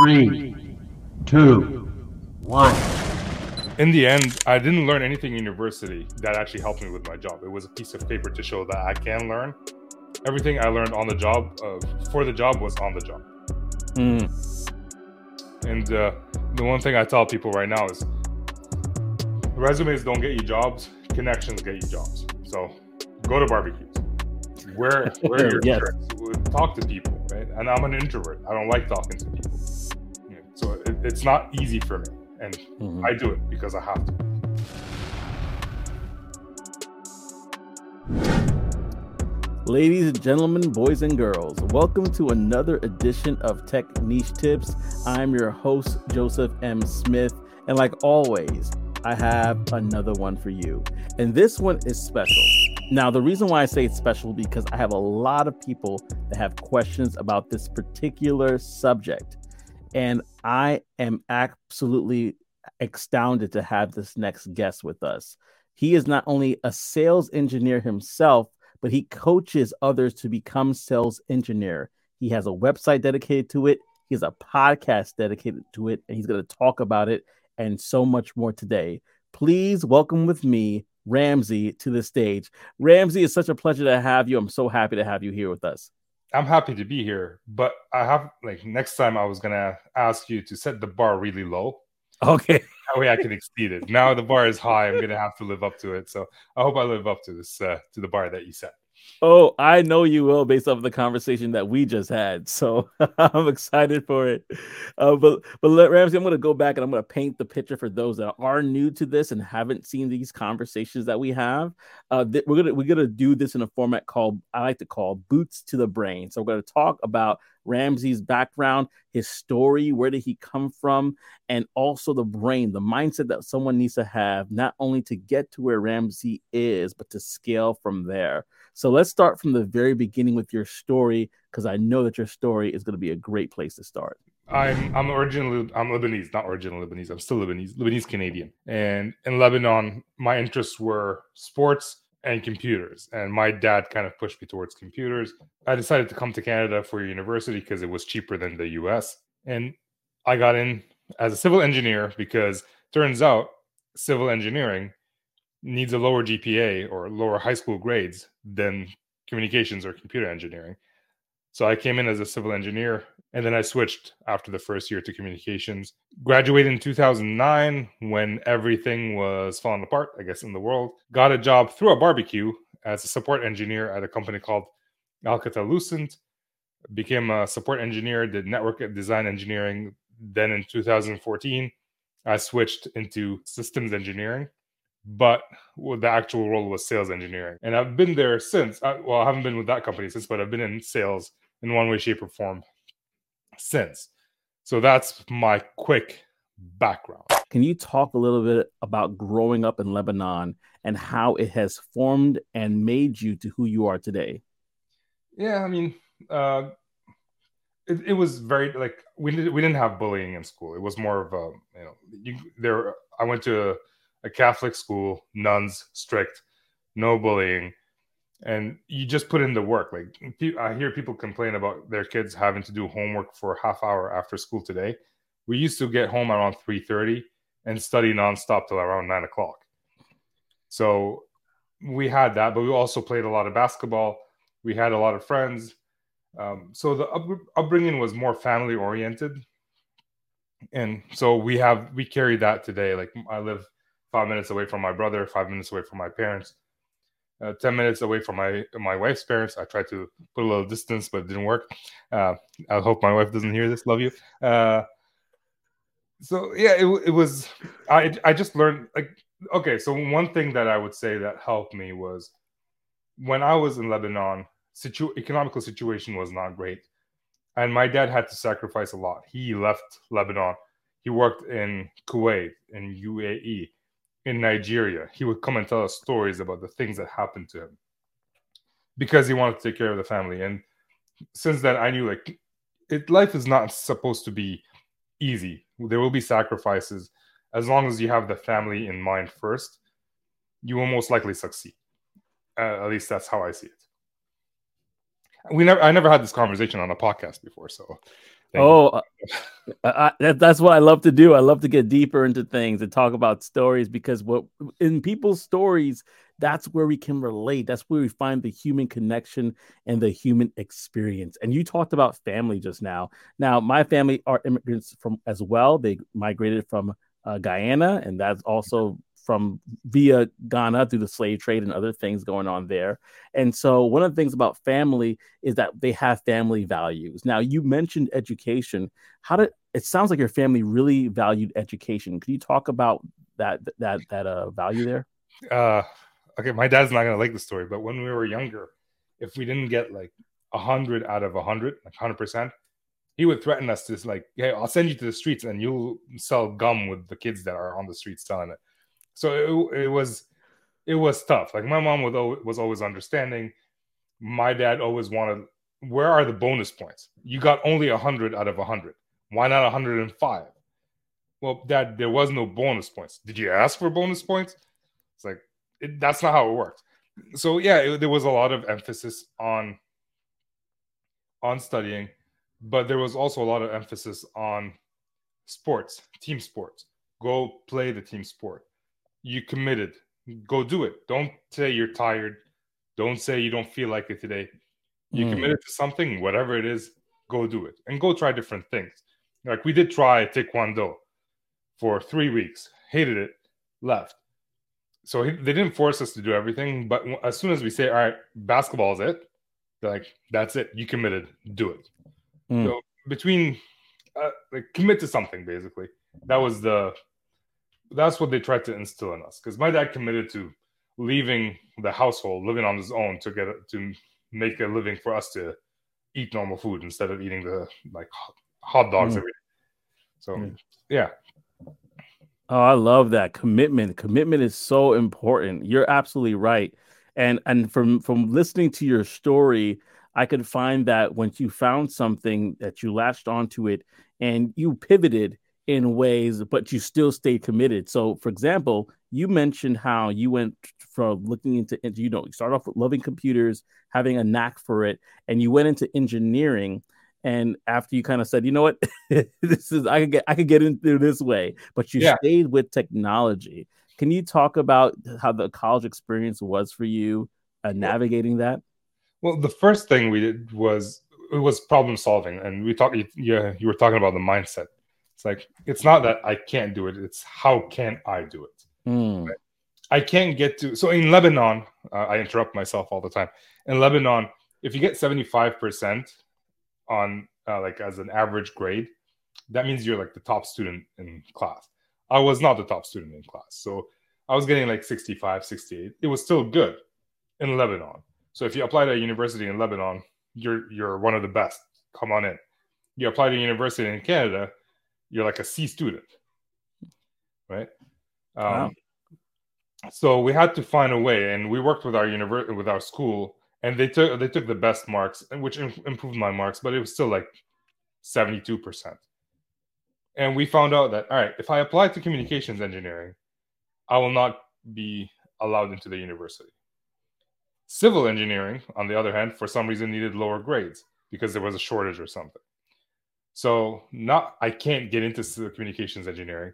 Three, two, one. In the end, I didn't learn anything in university that actually helped me with my job. It was a piece of paper to show that I can learn. Everything I learned on the job, uh, for the job, was on the job. And uh, the one thing I tell people right now is resumes don't get you jobs, connections get you jobs. So go to barbecues. Wear, wear your Yes. shirts. Talk to people, right? And I'm an introvert. I don't like talking to people. Yeah, So it, it's not easy for me. And Mhm. I do it because I have to. Ladies and gentlemen, boys and girls, welcome to another edition of Tech Niche Tips. I'm your host, Joseph M. Smith, and like always, I have another one for you. And this one is special. Now, the reason why I say it's special because I have a lot of people that have questions about this particular subject. And I am absolutely astounded to have this next guest with us. He is not only a sales engineer himself, but he coaches others to become sales engineer. He has a website dedicated to it. He has a podcast dedicated to it, and he's going to talk about it and so much more today. Please welcome with me Ramzi to the stage. Ramzi, it's such a pleasure to have you. I'm so happy to have you here with us. I'm happy to be here, but I have like next time I was gonna ask you to set the bar really low. Okay. That way I can exceed it. Now the bar is high. I'm gonna have to live up to it. So I hope I live up to this uh, to the bar that you set. Oh, I know you will based off the conversation that we just had. So I'm excited for it. Uh, but but let, Ramzi, I'm going to go back and I'm going to paint the picture for those that are new to this and haven't seen these conversations that we have. Uh, th- we're gonna we're gonna do this in a format called I like to call boots to the brain. So we're going to talk about Ramzi's background, his story, where did he come from, and also the brain, the mindset that someone needs to have, not only to get to where Ramzi is, but to scale from there. So let's start from the very beginning with your story, because I know that your story is going to be a great place to start. I'm I'm originally I'm Lebanese, not original Lebanese. I'm still Lebanese, Lebanese Canadian. And in Lebanon, my interests were sports and computers. And my dad kind of pushed me towards computers. I decided to come to Canada for university because it was cheaper than the US. And I got in as a civil engineer because turns out civil engineering needs a lower GPA or lower high school grades than communications or computer engineering. So I came in as a civil engineer and then I switched after the first year to communications. Graduated in 2009 when everything was falling apart, I guess, in the world. Got a job through a barbecue as a support engineer at a company called Alcatel Lucent. Became a support engineer, did network design engineering. Then in 2014, I switched into systems engineering, but the actual role was sales engineering. And I've been there since. Well, I haven't been with that company since, but I've been in sales in one way, shape, or form since. So that's my quick background. Can you talk a little bit about growing up in Lebanon and how it has formed and made you to who you are today? Yeah, I mean, uh, it, it was very like we did, we didn't have bullying in school. It was more of a you know you there. I went to a, a Catholic school, nuns, strict, no bullying, and you just put in the work. Like I hear people complain about their kids having to do homework for a half hour after school today. We used to get home around three thirty and study nonstop till around nine o'clock. So we had that, but we also played a lot of basketball. We had a lot of friends. Um, so the up, upbringing was more family oriented, and so we have we carry that today. Like I live five minutes away from my brother, five minutes away from my parents, uh, ten minutes away from my my wife's parents. I tried to put a little distance, but it didn't work. Uh, I hope my wife doesn't hear this. Love you. Uh, so yeah, it, it was. I I just learned like okay. So one thing that I would say that helped me was when I was in Lebanon. Situ- economical situation was not great, and my dad had to sacrifice a lot. He left Lebanon. He worked in Kuwait, in UAE, in Nigeria. He would come and tell us stories about the things that happened to him because he wanted to take care of the family. And since then, I knew like it, life is not supposed to be easy. There will be sacrifices. As long as you have the family in mind first, you will most likely succeed. Uh, at least that's how I see it. We never, I never had this conversation on a podcast before, so. Thank. Oh, uh, I, that, that's what I love to do. I love to get deeper into things and talk about stories because what in people's stories, that's where we can relate. That's where we find the human connection and the human experience. And you talked about family just now. Now, my family are immigrants from as well. They migrated from uh, Guyana, and that's also from via Ghana through the slave trade and other things going on there. And so one of the things about family is that they have family values. Now you mentioned education. How did it sounds like your family really valued education. Can you talk about that that that uh value there? Uh okay, my dad's not gonna like the story, but when we were younger, if we didn't get like a hundred out of a hundred, like hundred percent, he would threaten us to like, hey, I'll send you to the streets and you'll sell gum with the kids that are on the streets selling it. So it, it was it was tough. Like my mom was always, was always understanding. My dad always wanted, where are the bonus points? You got only hundred out of hundred. Why not 105? Well, dad, there was no bonus points. Did you ask for bonus points? It's like it, that's not how it works. So yeah, it, there was a lot of emphasis on on studying, but there was also a lot of emphasis on sports, team sports. Go play the team sport you committed. Go do it. Don't say you're tired. Don't say you don't feel like it today. You mm. committed to something, whatever it is, go do it and go try different things. Like we did try Taekwondo for three weeks, hated it, left. So he, they didn't force us to do everything, but as soon as we say, "All right, basketball is it," they're like, "That's it. You committed. Do it." Mm. So between uh, like commit to something, basically. That was the that's what they tried to instill in us because my dad committed to leaving the household, living on his own to get to make a living for us to eat normal food instead of eating the like hot dogs mm. every day. So mm. yeah. Oh, I love that commitment. Commitment is so important. You're absolutely right. And and from from listening to your story, I could find that once you found something that you latched onto it and you pivoted in ways, but you still stayed committed. So, for example, you mentioned how you went from looking into, you know, you start off with loving computers, having a knack for it, and you went into engineering. And after you kind of said, you know what, this is I could get I could get into this way, but you yeah. stayed with technology. Can you talk about how the college experience was for you, uh, navigating that? Well, the first thing we did was it was problem solving, and we talked. Yeah, you were talking about the mindset it's like it's not that I can't do it; it's how can I do it? Mm. Right? I can't get to. So in Lebanon, uh, I interrupt myself all the time. In Lebanon, if you get seventy five percent on uh, like as an average grade, that means you're like the top student in class. I was not the top student in class, so I was getting like 65, 68. It was still good in Lebanon. So if you apply to a university in Lebanon, you're you're one of the best. Come on in. You apply to a university in Canada, you're like a C student, right? Um, wow. So we had to find a way, and we worked with our university, with our school, and they took they took the best marks, which improved my marks, but it was still like seventy two percent. And we found out that all right, if I apply to communications engineering, I will not be allowed into the university. Civil engineering, on the other hand, for some reason needed lower grades because there was a shortage or something. So not I can't get into communications engineering.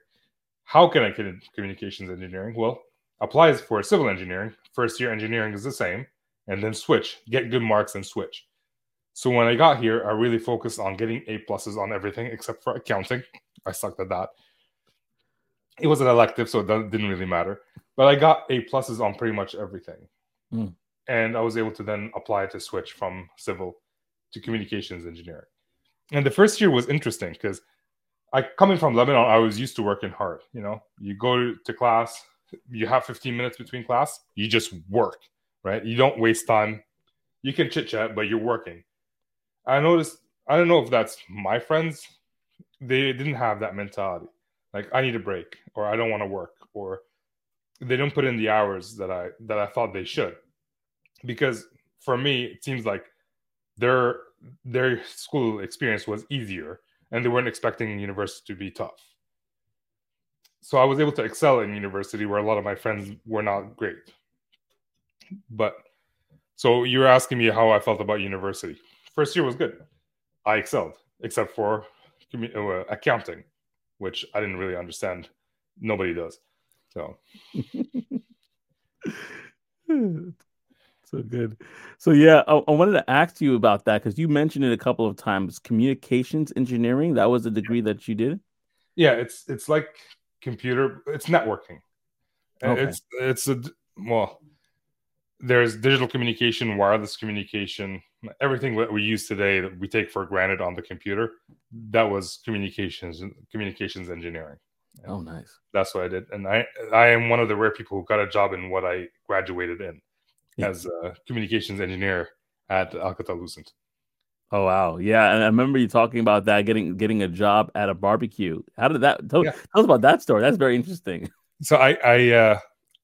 How can I get into communications engineering? Well, applies for civil engineering. First year engineering is the same, and then switch, get good marks and switch. So when I got here, I really focused on getting A pluses on everything except for accounting. I sucked at that. It was an elective, so it didn't really matter. But I got A pluses on pretty much everything. Mm. And I was able to then apply to switch from civil to communications engineering and the first year was interesting because I coming from Lebanon, I was used to working hard. You know, you go to class, you have 15 minutes between class, you just work, right? You don't waste time. You can chit chat, but you're working. I noticed. I don't know if that's my friends. They didn't have that mentality. Like I need a break, or I don't want to work, or they don't put in the hours that I that I thought they should. Because for me, it seems like they're their school experience was easier and they weren't expecting university to be tough. So I was able to excel in university where a lot of my friends were not great. But so you were asking me how I felt about university. First year was good. I excelled, except for uh, accounting, which I didn't really understand. Nobody does. So so good. So yeah, I, I, wanted to ask you about that because you mentioned it a couple of times. Communications engineering. That was the degree that you did. Yeah, it's it's like computer. It's networking. Okay. It's it's a well. There's digital communication, wireless communication, everything that we use today that we take for granted on the computer. That was communications communications engineering. Oh, nice. That's what I did, and I I am one of the rare people who got a job in what I graduated in yeah. as a communications engineer at Alcatel-Lucent. Oh wow, yeah, and I remember you talking about that getting getting a job at a barbecue. How did that? Tell, yeah. tell us about that story. That's very interesting. So I I uh,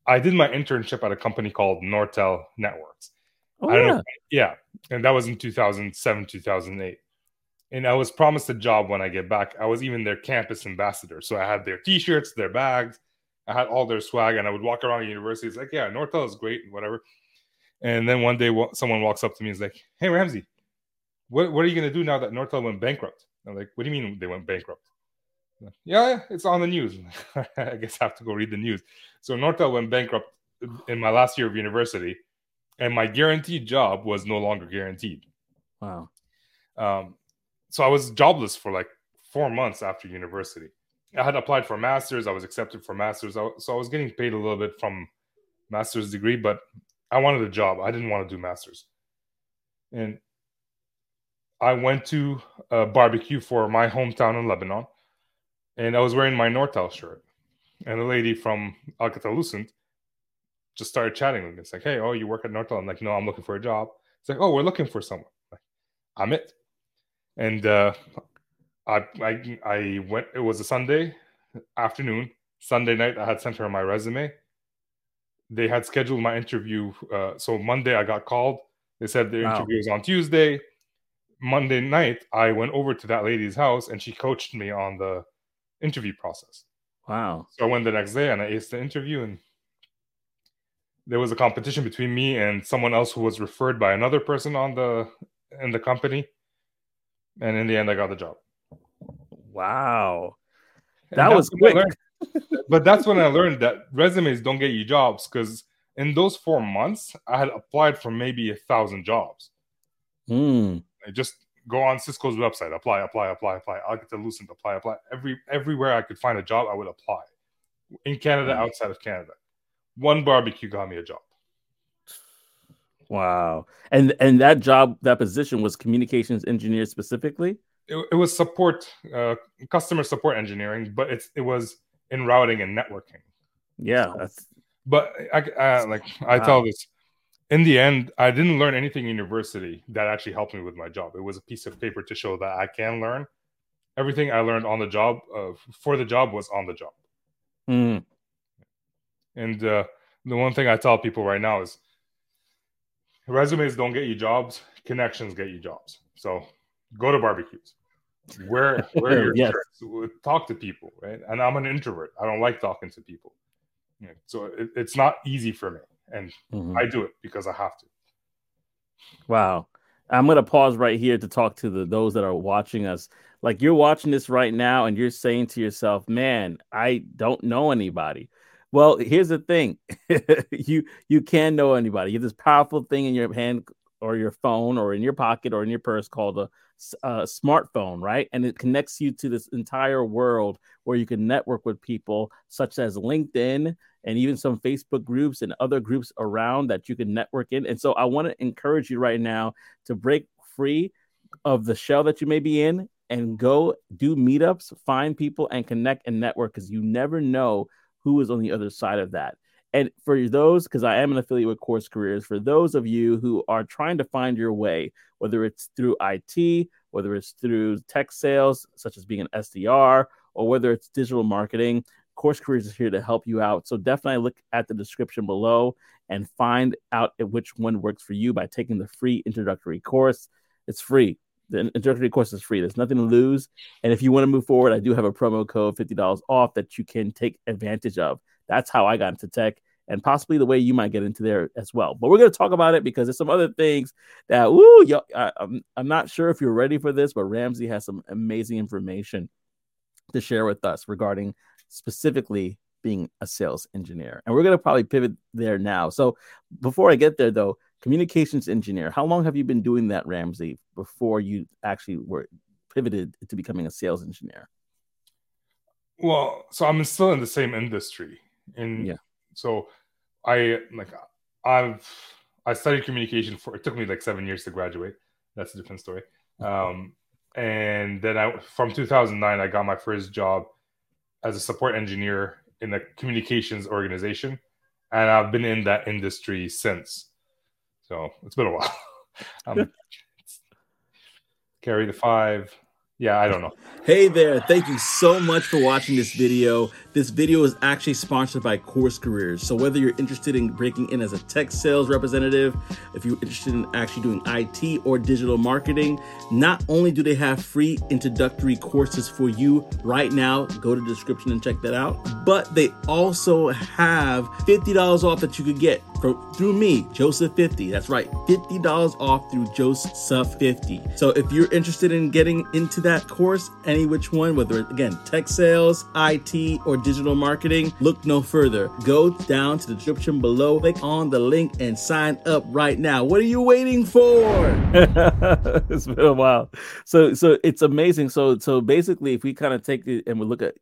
I did my internship at a company called Nortel Networks. Oh yeah, know, yeah, and that was in 2007 2008 and I was promised a job when I get back. I was even their campus ambassador, so I had their T-shirts, their bags, I had all their swag, and I would walk around the university. It's like, yeah, Nortel is great, and whatever. And then one day, someone walks up to me and is like, "Hey, Ramzi, what what are you gonna do now that Nortel went bankrupt?" I'm like, "What do you mean they went bankrupt?" Like, yeah, yeah, it's on the news. I guess I have to go read the news. So Nortel went bankrupt in my last year of university, and my guaranteed job was no longer guaranteed. Wow. Um, so I was jobless for like four months after university. I had applied for masters. I was accepted for masters. So I was getting paid a little bit from master's degree, but I wanted a job. I didn't want to do masters. And I went to a barbecue for my hometown in Lebanon, and I was wearing my Nortel shirt. And a lady from Alcatel Lucent just started chatting with me. It's like, hey, oh, you work at Nortel? I'm like, no, I'm looking for a job. It's like, oh, we're looking for someone. Like, I'm it and uh, I, I I went. It was a Sunday afternoon. Sunday night, I had sent her my resume. They had scheduled my interview. Uh, so Monday, I got called. They said the wow. interview was on Tuesday. Monday night, I went over to that lady's house and she coached me on the interview process. Wow. So I went the next day and I aced the interview and there was a competition between me and someone else who was referred by another person on the in the company and in the end, I got the job. Wow, that was quick. But that's when I learned that resumes don't get you jobs because in those four months, I had applied for maybe a thousand jobs. Mm. I just go on Cisco's website, apply, apply, apply, apply. Alcatel-Lucent, apply, apply. Every everywhere I could find a job, I would apply. In Canada, mm. outside of Canada, one barbecue got me a job. Wow. And and that job, that position was communications engineer specifically? It, it was support, uh, customer support engineering, but it's it was in routing and networking. Yeah, that's. But I, uh, like I wow. tell this, in the end, I didn't learn anything in university that actually helped me with my job. It was a piece of paper to show that I can learn. Everything I learned on the job uh, for the job was on the job. Mm. And uh, the one thing I tell people right now is resumes don't get you jobs connections get you jobs so go to barbecues where where your yes. talk to people right? And i'm an introvert. I don't like talking to people. So it, it's not easy for me. And mm-hmm. i do it because i have to. Wow. I'm going to pause right here to talk to the those that are watching us. Like you're watching this right now and you're saying to yourself man i don't know anybody. Well, here's the thing: you you can know anybody. You have this powerful thing in your hand or your phone or in your pocket or in your purse called a, a, uh, smartphone, right? And it connects you to this entire world where you can network with people such as LinkedIn and even some Facebook groups and other groups around that you can network in. And so I want to encourage you right now to break free of the shell that you may be in and go do meetups, find people and connect and network because you never know who is on the other side of that. And for those, because I am an affiliate with Course Careers, for those of you who are trying to find your way, whether it's through IT, whether it's through tech sales, such as being an SDR, or whether it's digital marketing, Course Careers is here to help you out. So definitely look at the description below and find out which one works for you by taking the free introductory course. It's free. The introductory course is free. There's nothing to lose. And if you want to move forward, I do have a promo code, $50 off, that you can take advantage of. That's how I got into tech. And possibly the way you might get into there as well. But we're going to talk about it because there's some other things that, woo, yo, I, I'm, I'm not sure if you're ready for this, but Ramzi has some amazing information to share with us regarding specifically being a sales engineer. And we're going to probably pivot there now. So before I get there, though, communications engineer, how long have you been doing that, Ramzi, before you actually were pivoted to becoming a sales engineer? Well, so I'm still in the same industry. And yeah. So I like I've I studied communication for it took me like seven years to graduate. That's a different story. Um, and then I from 2009 I got my first job as a support engineer in the communications organization, and I've been in that industry since. So it's been a while. um, carry the five, yeah, I don't know. Hey there, thank you so much for watching this video. This video is actually sponsored by Course Careers. So whether you're interested in breaking in as a tech sales representative, if you're interested in actually doing IT or digital marketing, not only do they have free introductory courses for you right now, go to the description and check that out, but they also have $50 off that you could get from, through me, Joseph50. That's right, $50 off through Joseph50. So if you're interested in getting into that course, any which one, whether it's again, tech sales, IT, or digital marketing, look no further. Go down to the description below, click on the link, and sign up right now. What are you waiting for? it's been a while. So so it's amazing. So so basically, if we kind of take it and we look at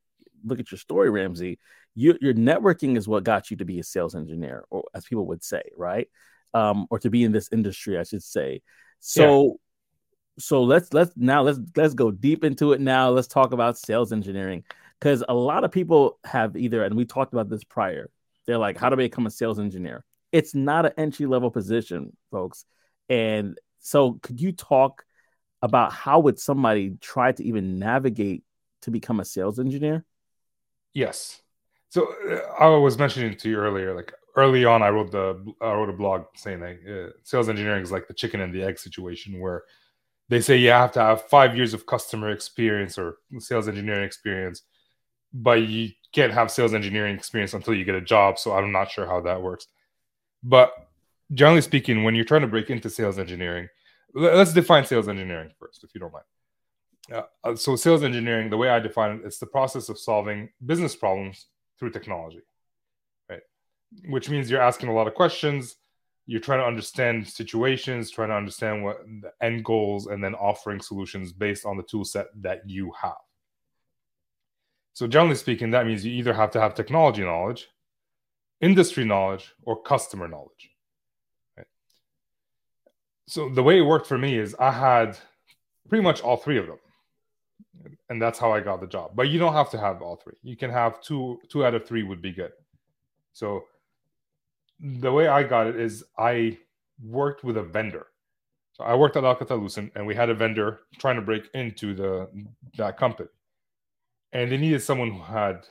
look at your story, Ramzi, you, your networking is what got you to be a sales engineer, or as people would say, right? Um, or to be in this industry, I should say. So. Yeah so let's let's now let's let's go deep into it now let's talk about sales engineering because a lot of people have either, and we talked about this prior, they're like, how do I become a sales engineer? It's not an entry level position, folks. And so, could you talk about how would somebody try to even navigate to become a sales engineer? Yes. So uh, I was mentioning to you earlier, like early on, I wrote the I wrote a blog saying that uh, sales engineering is like the chicken and the egg situation, where they say you have to have five years of customer experience or sales engineering experience but you can't have sales engineering experience until you get a job. So I'm not sure how that works. But generally speaking, when you're trying to break into sales engineering, let's define sales engineering first, if you don't mind. Uh, uh, so, sales engineering, the way I define it, it's the process of solving business problems through technology, right? Which means you're asking a lot of questions, you're trying to understand situations, trying to understand what the end goals, and then offering solutions based on the tool set that you have. So, generally speaking, that means you either have to have technology knowledge, industry knowledge, or customer knowledge. Right? So, the way it worked for me is I had pretty much all three of them. And that's how I got the job. But you don't have to have all three. You can have two, two out of three would be good. So, the way I got it is I worked with a vendor. So I worked at Alcatel-Lucent, and we had a vendor trying to break into the that company and they needed someone who had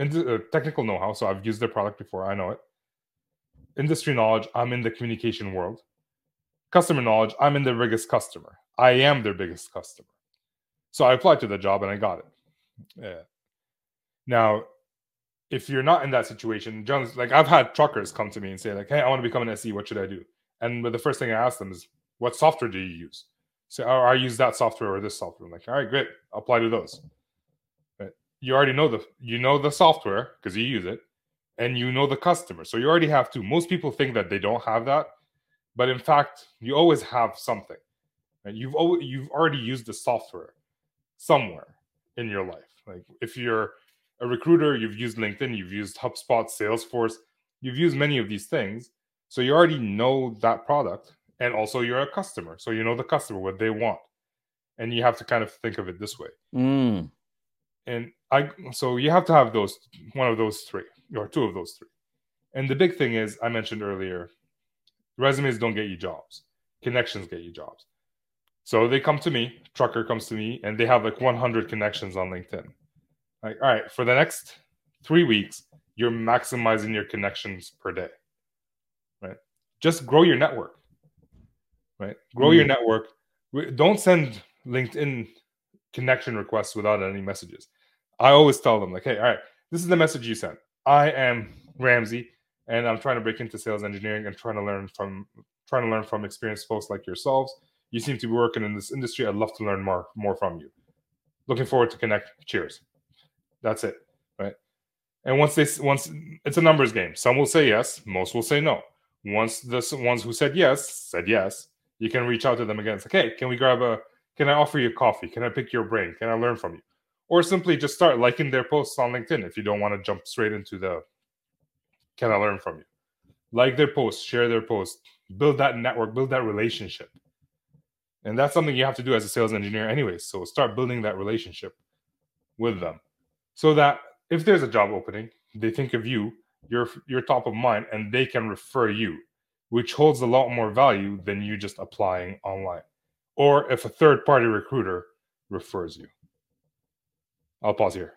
uh, technical know-how. So I've used their product before, I know it. Industry knowledge, I'm in the communication world. Customer knowledge, I'm in their biggest customer. I am their biggest customer. So I applied to the job and I got it. Yeah. Now, if you're not in that situation, Jones, like I've had truckers come to me and say, like, hey, I want to become an SE, what should I do? And the first thing I ask them is, what software do you use? So oh, I use that software or this software. I'm like, all right, great, apply to those you already know the you know the software because you use it and you know the customer so you already have two most people think that they don't have that but in fact you always have something and you've always, you've already used the software somewhere in your life like if you're a recruiter you've used linkedin you've used hubspot salesforce you've used many of these things so you already know that product and also you're a customer so you know the customer what they want and you have to kind of think of it this way mm and I so you have to have those one of those three or two of those three. And the big thing is I mentioned earlier, resumes don't get you jobs. Connections get you jobs. So they come to me, trucker comes to me, and they have like 100 connections on LinkedIn. Like, all right, for the next three weeks, you're maximizing your connections per day. Right? Just grow your network. Right? Grow mm-hmm. your network. Don't send LinkedIn connection requests without any messages. I always tell them like, hey, all right, this is the message you sent. I am Ramzi. and I'm trying to break into sales engineering and trying to learn from trying to learn from experienced folks like yourselves. You seem to be working in this industry. I'd love to learn more more from you. Looking forward to connect. Cheers. That's it, right? And once they once it's a numbers game. Some will say yes, most will say no. Once the ones who said yes said yes, you can reach out to them again. It's like, hey, can we grab a? Can I offer you coffee? Can I pick your brain? Can I learn from you? Or simply just start liking their posts on LinkedIn if you don't want to jump straight into the. Can I learn from you? Like their posts, share their posts, build that network, build that relationship. And that's something you have to do as a sales engineer, anyways. So start building that relationship with them so that if there's a job opening, they think of you, you're you're top of mind, and they can refer you, which holds a lot more value than you just applying online. Or if a third party recruiter refers you. I'll pause here.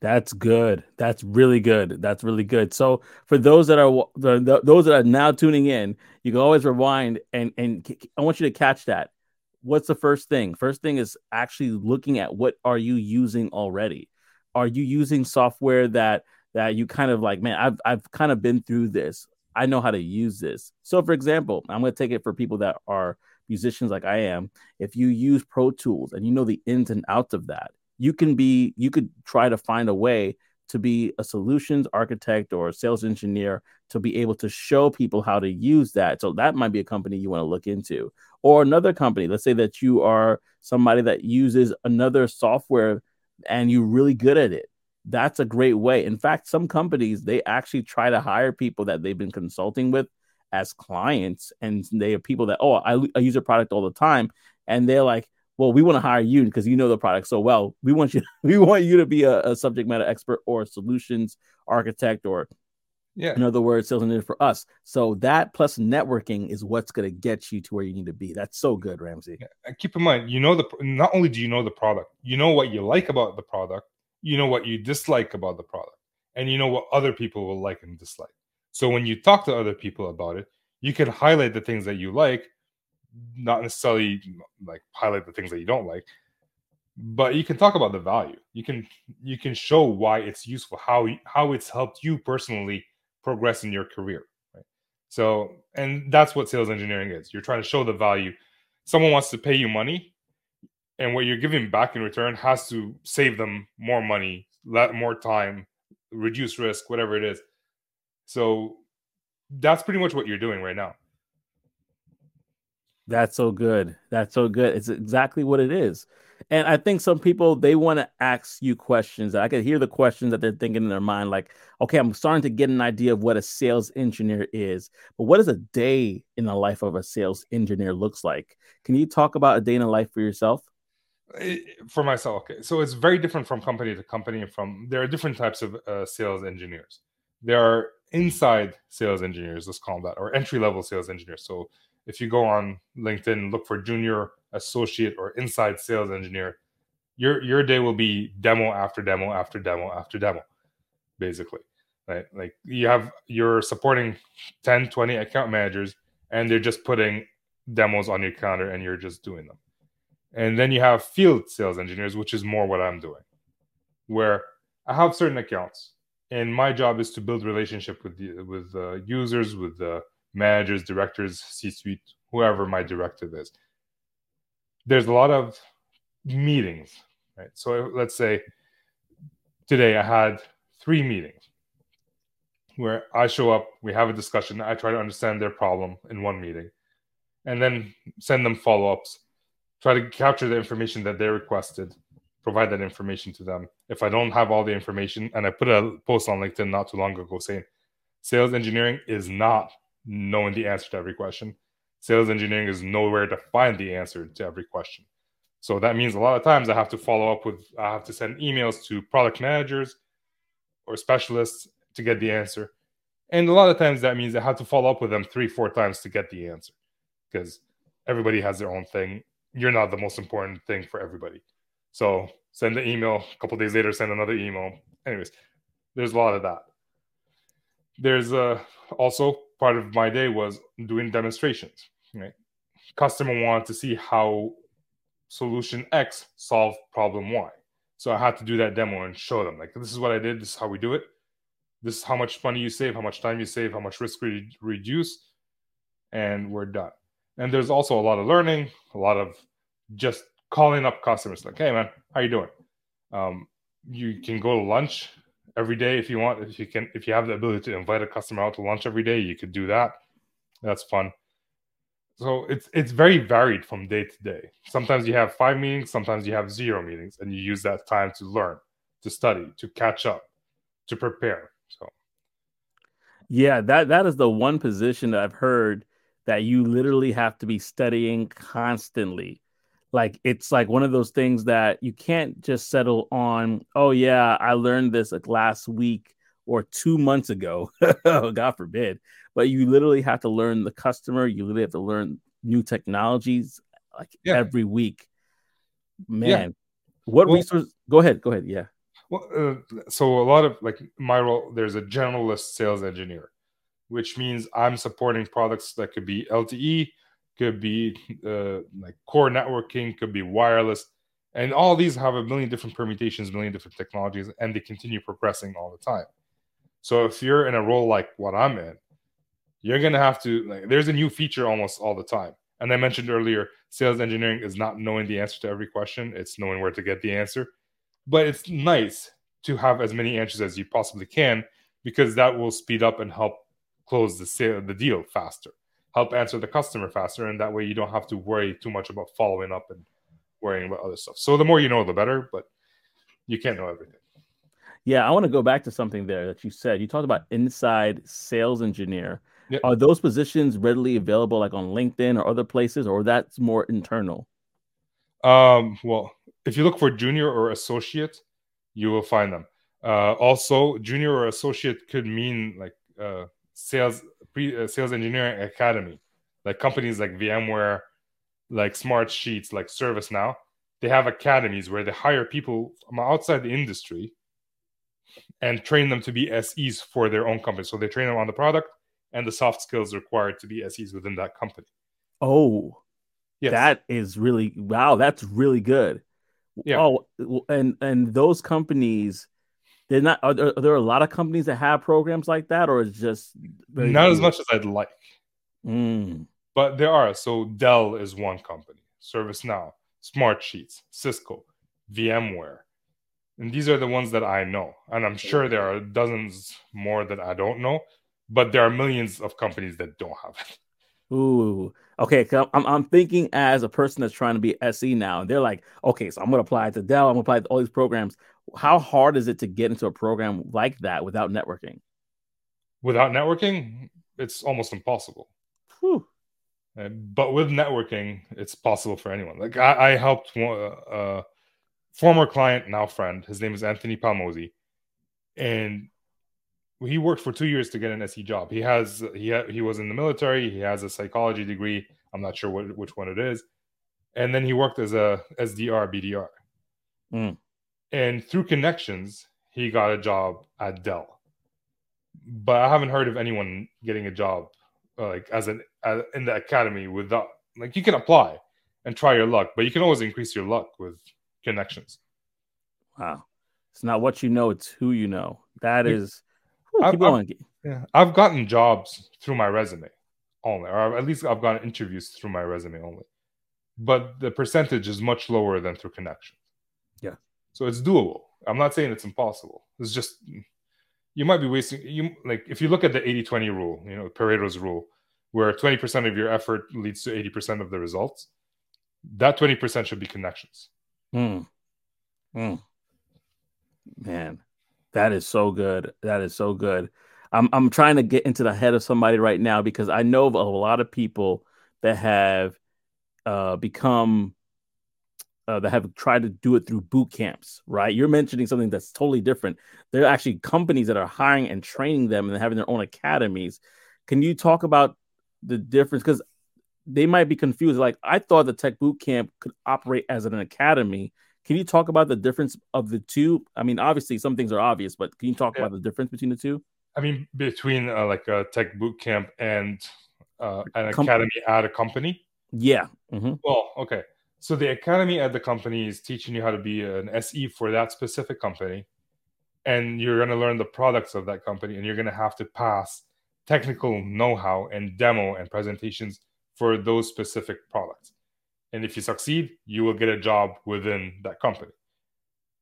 That's good. That's really good. That's really good. So for those that are the, the, those that are now tuning in, you can always rewind and and I want you to catch that. What's the first thing? First thing is actually looking at what are you using already. Are you using software that that you kind of like, man, I've I've kind of been through this. I know how to use this. So for example, I'm going to take it for people that are musicians like I am. If you use Pro Tools and you know the ins and outs of that, you can be you could try to find a way to be a solutions architect or a sales engineer to be able to show people how to use that. So that might be a company you want to look into. Or another company, let's say that you are somebody that uses another software and you're really good at it. That's a great way. In fact, some companies they actually try to hire people that they've been consulting with as clients and they are people that oh I, I use a product all the time and they're like well, we want to hire you because you know the product so well. We want you, we want you to be a, a subject matter expert or a solutions architect or yeah. In other words, sales engineer for us. So that plus networking is what's going to get you to where you need to be. That's so good, Ramzi. Yeah. And keep in mind, you know the not only do you know the product, you know what you like about the product, you know what you dislike about the product, and you know what other people will like and dislike. So when you talk to other people about it, you can highlight the things that you like not necessarily like highlight the things that you don't like but you can talk about the value. You can you can show why it's useful how how it's helped you personally progress in your career right? So and that's what sales engineering is. You're trying to show the value. Someone wants to pay you money and what you're giving back in return has to save them more money let more time reduce risk whatever it is. So that's pretty much what you're doing right now that's so good. That's so good. It's exactly what it is. And I think some people they want to ask you questions. I can hear the questions that they're thinking in their mind, like, okay, I'm starting to get an idea of what a sales engineer is, but what does a day in the life of a sales engineer looks like? Can you talk about a day in the life for yourself? For myself, okay. So it's very different from company to company. From there are different types of uh, sales engineers. There are inside sales engineers, let's call them that, or entry level sales engineers. So if you go on LinkedIn, look for junior associate or inside sales engineer, your your day will be demo after demo after demo after demo, basically. Right? Like you have you're supporting 10, 20 account managers and they're just putting demos on your calendar and you're just doing them. And then you have field sales engineers, which is more what I'm doing, where I have certain accounts and my job is to build relationship with the, with uh, users, with the managers, directors, C suite, whoever my directive is. There's a lot of meetings, right? So let's say today I had three meetings where I show up, we have a discussion, I try to understand their problem in one meeting, and then send them follow ups, try to capture the information that they requested, provide that information to them. If I don't have all the information, and I put a post on LinkedIn not too long ago saying sales engineering is not knowing the answer to every question. Sales engineering is nowhere to find the answer to every question. So that means a lot of times I have to follow up with, I have to send emails to product managers or specialists to get the answer. And a lot of times that means I have to follow up with them three, four times to get the answer because everybody has their own thing. You're not the most important thing for everybody. So send the email, a couple days later, send another email. Anyways, there's a lot of that. There's uh, also part of my day was doing demonstrations. Right? Customer wanted to see how solution X solved problem Y. So I had to do that demo and show them like this is what I did, this is how we do it. This is how much money you save, how much time you save, how much risk we reduce, and we're done. And there's also a lot of learning, a lot of just calling up customers like, "Hey, man, how you doing?" Um, you can go to lunch every day if you want. If you can, if you have the ability to invite a customer out to lunch every day, you could do that. That's fun. So it's it's very varied from day to day. Sometimes you have five meetings, sometimes you have zero meetings, and you use that time to learn, to study, to catch up, to prepare. So yeah, that that is the one position that I've heard that you literally have to be studying constantly. Like it's like one of those things that you can't just settle on, oh yeah, I learned this like last week or 2 months ago. God forbid. But you literally have to learn the customer, you literally have to learn new technologies like yeah. every week. Man, yeah. what well, resource go ahead, go ahead. Yeah. Well, uh, so a lot of like my role, there's a generalist sales engineer which means I'm supporting products that could be LTE, could be uh, like core networking, could be wireless, and all these have a million different permutations, million different technologies, and they continue progressing all the time. So if you're in a role like what I'm in, you're gonna have to like there's a new feature almost all the time. And I mentioned earlier, sales engineering is not knowing the answer to every question; it's knowing where to get the answer. But it's nice to have as many answers as you possibly can because that will speed up and help close the sale, the deal faster, help answer the customer faster, and that way you don't have to worry too much about following up and worrying about other stuff. So the more you know, the better, but you can't know everything. Yeah, I want to go back to something there that you said. You talked about inside sales engineer. Yep. Are those positions readily available, like on LinkedIn or other places, or that's more internal? Um, well, if you look for junior or associate, you will find them. Uh, also, junior or associate could mean like uh, sales pre uh, sales engineering academy, like companies like VMware, like Smart Sheets, like ServiceNow. They have academies where they hire people from outside the industry and train them to be SEs for their own company. So they train them on the product and the soft skills required to be SEs within that company. Oh, yes. that is really wow. That's really good. Yeah. Oh, and and those companies they're not. Are there, are there, a lot of companies that have programs like that, or is just not as much as I'd like? Mm. But there are. So Dell is one company, ServiceNow, Smartsheets, Cisco, VMware, and these are the ones that I know. And I'm sure there are dozens more that I don't know, but there are millions of companies that don't have it. Ooh, okay. I'm I'm thinking as a person that's trying to be SE now, and they're like, okay, so I'm gonna apply to Dell. I'm gonna apply to all these programs how hard is it to get into a program like that without networking? Without networking, it's almost impossible. Whew. But with networking, it's possible for anyone. Like I, I helped one, uh, uh, former client, now friend. His name is Anthony Palmosi, and he worked for two years to get an SE job. He has he ha- he was in the military. He has a psychology degree. I'm not sure what, which one it is, and then he worked as a SDR BDR. Mm and through connections, he got a job at Dell. But I haven't heard of anyone getting a job uh, like as an as, in the academy without like you can apply and try your luck, but you can always increase your luck with connections. Wow, it's not what you know; it's who you know. That yeah. Is. Whew, I've, I've, yeah, I've gotten jobs through my resume only, or at least I've gotten interviews through my resume only. But the percentage is much lower than through connections. Yeah. So it's doable. I'm not saying it's impossible. It's just you might be wasting you like if you look at the 80-20 rule, you know, Pareto's rule, where 20% of your effort leads to 80% of the results, that 20% should be connections. Hmm. Hmm. Man, that is so good. That is so good. I'm I'm trying to get into the head of somebody right now because I know of a lot of people that have uh, become uh, that have tried to do it through boot camps, right? You're mentioning something that's totally different. There are actually companies that are hiring and training them and having their own academies. Can you talk about the difference? Because they might be confused. Like, I thought the tech boot camp could operate as an academy. Can you talk about the difference of the two? I mean, obviously, some things are obvious, but can you talk yeah. about the difference between the two? I mean, between uh, like a tech boot camp and uh, an Com- academy at a company. Yeah. Mm-hmm. Well, okay. So the academy at the company is teaching you how to be an SE for that specific company. and you're going to learn the products of that company and you're going to have to pass technical know-how and demo and presentations for those specific products and if you succeed you will get a job within that company.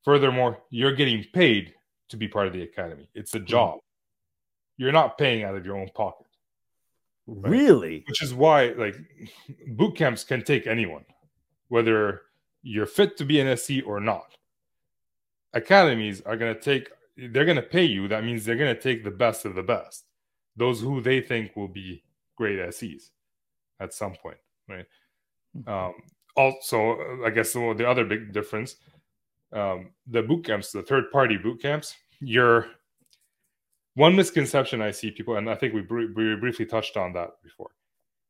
Furthermore you're getting paid to be part of the academy. It's a hmm. job. You're not paying out of your own pocket. Right. Really? which is why like boot camps can take anyone whether you're fit to be an SE or not. Academies are going to take they're going to pay you. That means they're going to take the best of the best. Those who they think will be great SEs at some point right um, also i guess the, the other big difference um, the boot camps the third party boot camps you're one misconception I see people, and I think we, br- we briefly touched on that before,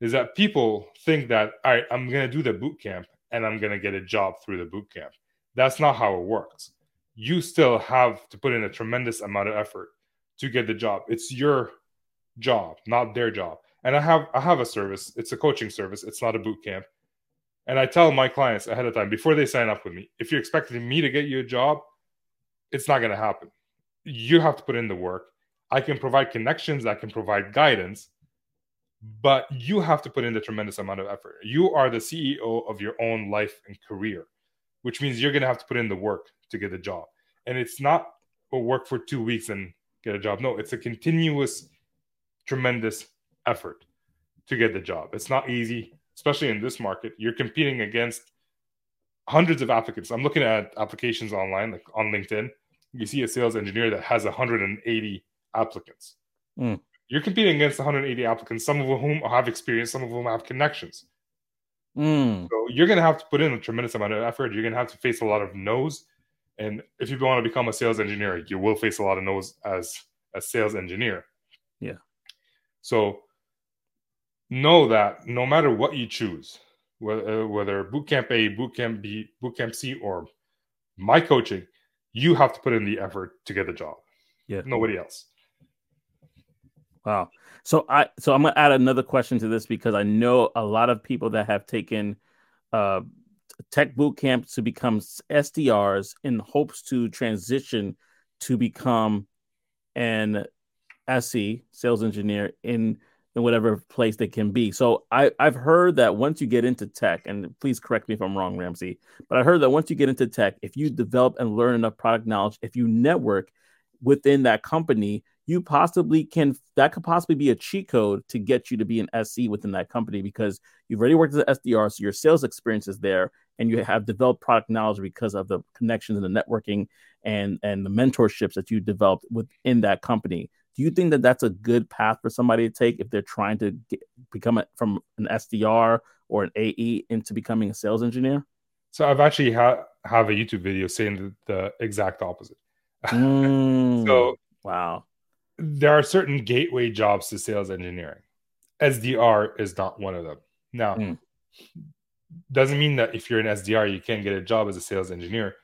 is that people think that all right, I'm going to do the boot camp and I'm going to get a job through the boot camp. That's not how it works. You still have to put in a tremendous amount of effort to get the job. It's your job, not their job. And I have I have a service. It's a coaching service. It's not a boot camp. And I tell my clients ahead of time before they sign up with me, if you're expecting me to get you a job, it's not going to happen. You have to put in the work I can provide connections, I can provide guidance, but you have to put in the tremendous amount of effort. You are the CEO of your own life and career, which means you're going to have to put in the work to get a job. And it's not a work for two weeks and get a job. No, it's a continuous, tremendous effort to get the job. It's not easy, especially in this market. You're competing against hundreds of applicants. I'm looking at applications online, like on LinkedIn. You see a sales engineer that has 180 applicants. Mm. You're competing against 180 applicants, some of whom have experience, some of whom have connections. Mm. So you're going to have to put in a tremendous amount of effort. You're going to have to face a lot of no's. And if you want to become a sales engineer, you will face a lot of no's as a sales engineer. Yeah. So know that no matter what you choose, whether, whether bootcamp A, bootcamp B, bootcamp C, or my coaching, you have to put in the effort to get the job. Yeah. Nobody else. Wow. So I so I'm gonna add another question to this because I know a lot of people that have taken uh tech boot camps to become SDRs in hopes to transition to become an SE sales engineer in in whatever place they can be. So I I've heard that once you get into tech, and please correct me if I'm wrong, Ramzi, but I heard that once you get into tech, if you develop and learn enough product knowledge, if you network within that company, you possibly can that could possibly be a cheat code to get you to be an SE within that company because you've already worked as an SDR, so your sales experience is there, and you have developed product knowledge because of the connections and the networking and and the mentorships that you developed within that company. Do you think that that's a good path for somebody to take if they're trying to get, become a, from an SDR or an AE into becoming a sales engineer? So I've actually ha- have a YouTube video saying the, the exact opposite. Mm, So wow. there are certain gateway jobs to sales engineering. SDR is not one of them. Now, Mm. doesn't mean that if you're an SDR, you can't get a job as a sales engineer.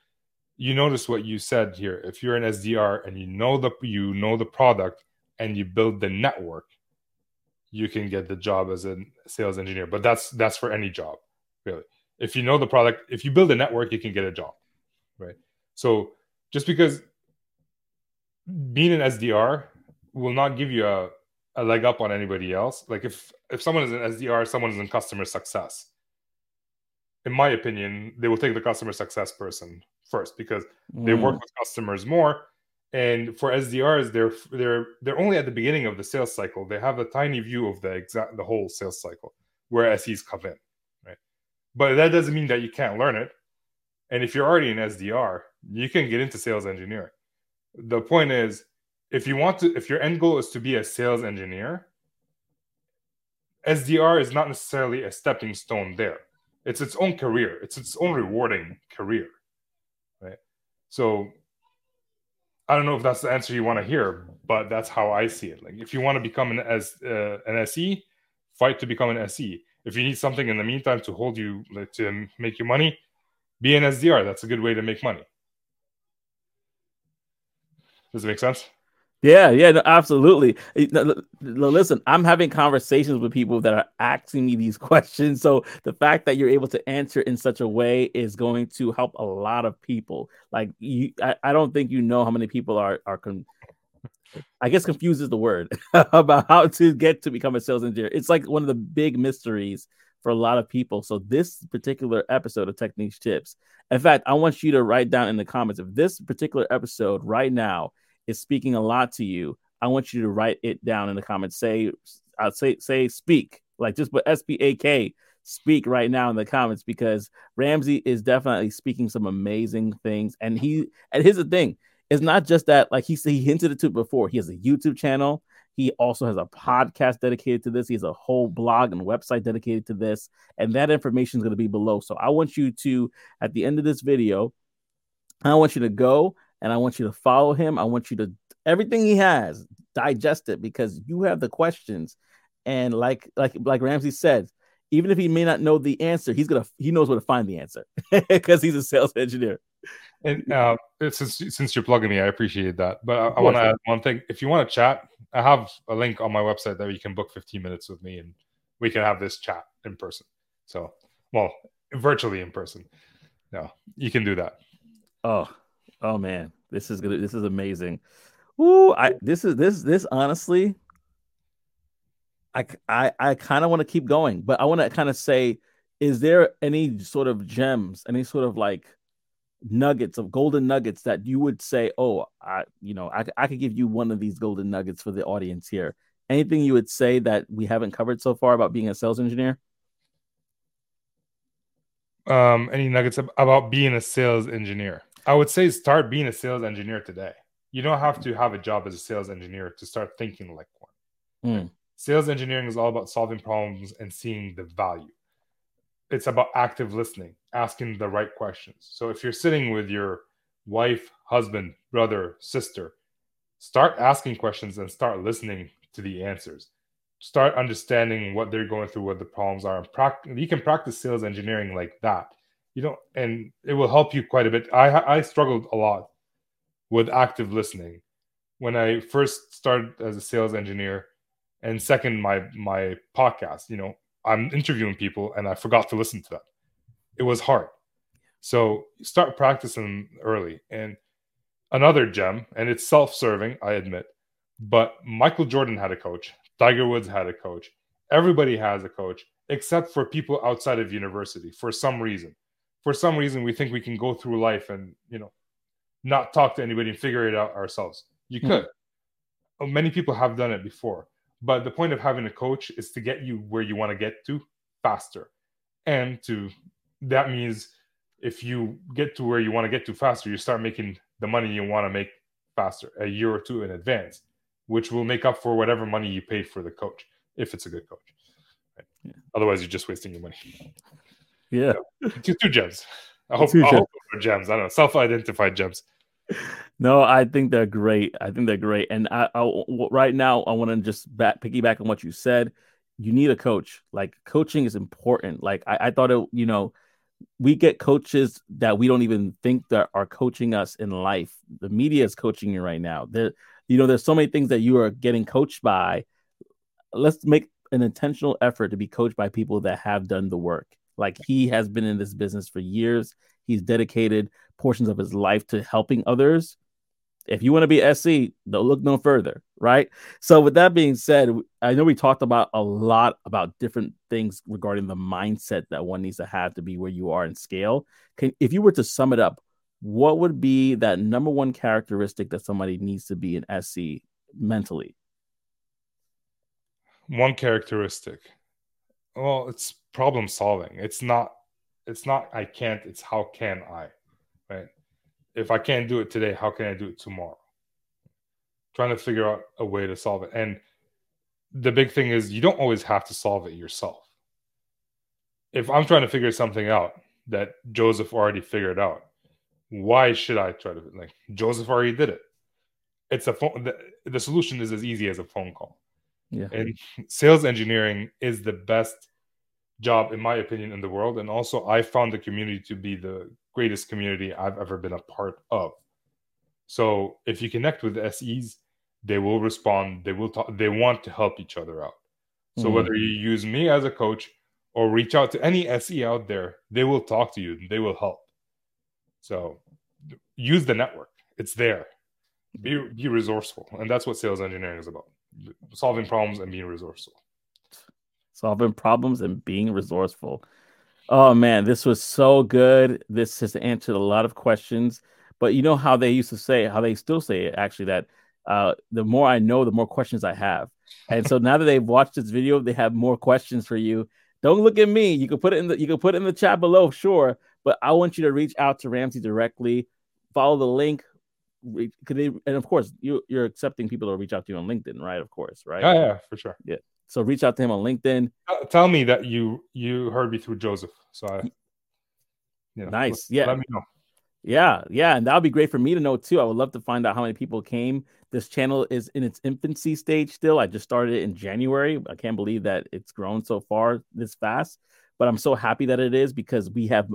You notice what you said here. If you're an SDR and you know the you know the product and you build the network, you can get the job as a sales engineer. But that's that's for any job, really. If you know the product, if you build a network, you can get a job, right? So just because being an SDR will not give you a, a leg up on anybody else. Like if if someone is an SDR, someone is in customer success. In my opinion, they will take the customer success person first because they Mm. work with customers more. And for SDRs, they're they're they're only at the beginning of the sales cycle. They have a tiny view of the exact the whole sales cycle where SEs come in, right? But that doesn't mean that you can't learn it. And if you're already an SDR, you can get into sales engineering the point is if you want to if your end goal is to be a sales engineer sdr is not necessarily a stepping stone there it's its own career it's its own rewarding career so i don't know if that's the answer you want to hear but that's how i see it. Like if you want to become an as uh, an se fight to become an se if you need something in the meantime to hold you like, to make you money be an sdr that's a good way to make money. Does it make sense? Yeah, yeah, no, absolutely. Eh, listen, I'm having conversations with people that are asking me these questions. So the fact that you're able to answer in such a way is going to help a lot of people. Like you, I, I don't think you know how many people are are. Con- I guess confused is the word about how to get to become a sales engineer. It's like one of the big mysteries for a lot of people. So this particular episode of Techniche Tips, in fact, I want you to write down in the comments if this particular episode right now is speaking a lot to you, I want you to write it down in the comments. Say, I'll say, say, speak, like just put S P A K, speak right now in the comments because Ramzi is definitely speaking some amazing things. And he, and here's the thing, it's not just that, like he he hinted it to before. He has a YouTube channel. He also has a podcast dedicated to this. He has a whole blog and website dedicated to this. And that information is going to be below. So I want you to, at the end of this video, I want you to go and I want you to follow him. I want you to everything he has, digest it because you have the questions. And like like like Ramzi said, even if he may not know the answer, he's gonna he knows where to find the answer because he's a sales engineer. And uh, since since you're plugging me, I appreciate that. But I, I want to add one thing. If you want to chat, I have a link on my website that you can book 15 minutes with me, and we can have this chat in person. So, well, virtually in person. No, you can do that. Oh, Oh man, this is good. This is amazing. Ooh, I this is this this honestly, I I I kind of want to keep going, but I want to kind of say, is there any sort of gems, any sort of like nuggets of golden nuggets that you would say, oh, I you know I I could give you one of these golden nuggets for the audience here. Anything you would say that we haven't covered so far about being a sales engineer? Um, any nuggets about being a sales engineer? I would say start being a sales engineer today. You don't have to have a job as a sales engineer to start thinking like one. Mm. Sales engineering is all about solving problems and seeing the value. It's about active listening, asking the right questions. So if you're sitting with your wife, husband, brother, sister, start asking questions and start listening to the answers. Start understanding what they're going through, what the problems are. And You can practice sales engineering like that you know, and it will help you quite a bit. I I struggled a lot with active listening when I first started as a sales engineer, and second my my podcast. You know, I'm interviewing people and I forgot to listen to them. It was hard. So start practicing early. And another gem, and it's self-serving, I admit, but Michael Jordan had a coach. Tiger Woods had a coach. Everybody has a coach, except for people outside of university for some reason for some reason we think we can go through life and you know not talk to anybody and figure it out ourselves you hmm. could mm-hmm. many people have done it before but the point of having a coach is to get you where you want to get to faster and to that means if you get to where you want to get to faster you start making the money you want to make faster a year or two in advance which will make up for whatever money you paid for the coach if it's a good coach right? yeah. otherwise you're just wasting your money yeah. two, two gems. I hope, two I hope gems. I don't know. Self-identified gems. No, I think they're great. I think they're great. And I, I right now, I want to just back, piggyback on what you said. You need a coach. Like coaching is important. Like I, I thought it, you know, we get coaches that we don't even think that are coaching us in life. The media is coaching you right now. There, you know, there's so many things that you are getting coached by. Let's make an intentional effort to be coached by people that have done the work. Like he has been in this business for years. He's dedicated portions of his life to helping others. If you want to be SE, don't look no further, right? So, with that being said, I know we talked about a lot about different things regarding the mindset that one needs to have to be where you are in scale. Can, if you were to sum it up, what would be that number one characteristic that somebody needs to be in SE mentally? One characteristic. Well, it's problem solving. It's not it's not I can't, it's how can I, right? If I can't do it today, how can I do it tomorrow? Trying to figure out a way to solve it. And the big thing is you don't always have to solve it yourself. If I'm trying to figure something out that Joseph already figured out, why should I try to like Joseph already did it? It's a phone the, the solution is as easy as a phone call. Yeah. And sales engineering is the best job, in my opinion, in the world. And also, I found the community to be the greatest community I've ever been a part of. So, if you connect with SEs, they will respond. They will talk. They want to help each other out. So Mhm. whether you use me as a coach or reach out to any SE out there, they will talk to you. and They will help. So use the network. It's there. Be be resourceful, and that's what sales engineering is about: solving problems and being resourceful. solving problems and being resourceful. Oh man, this was so good. This has answered a lot of questions. But you know how they used to say, how they still say it actually, that uh, the more I know, the more questions I have. And so now that they've watched this video, they have more questions for you. Don't look at me. You can put it in the you can put it in the chat below, sure. But I want you to reach out to Ramzi directly. Follow the link. Could they, and of course, you, you're accepting people to reach out to you on LinkedIn, right? Of course, right? Yeah, yeah, for sure. Yeah. So reach out to him on LinkedIn. Uh, Tell me that you you heard me through Joseph. So I, know, Nice. let- Yeah. Let me know. Yeah, yeah, and that would be great for me to know too. I would love to find out how many people came. This channel is in its infancy stage still. I just started it in January. I can't believe that it's grown so far this fast, but I'm so happy that it is because we have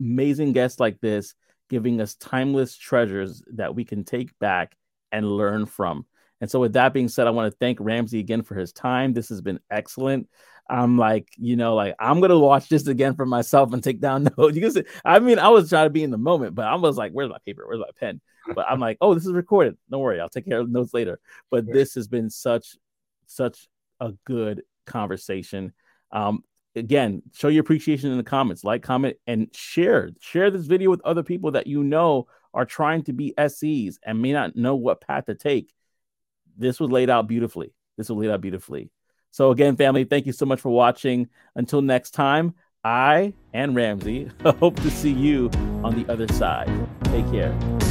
amazing guests like this giving us timeless treasures that we can take back and learn from. And so, with that being said, I want to thank Ramzi again for his time. This has been excellent. I'm like, you know, like I'm gonna watch this again for myself and take down notes. You can see, I mean, I was trying to be in the moment, but I was like, where's my paper? Where's my pen? But I'm like, oh, this is recorded. Don't worry, I'll take care of notes later. But this has been such, such a good conversation. Um, again, show your appreciation in the comments, like, comment, and share. Share this video with other people that you know are trying to be SEs and may not know what path to take. This was laid out beautifully. This was laid out beautifully. So again, family, thank you so much for watching. Until next time, I and Ramzi hope to see you on the other side. Take care.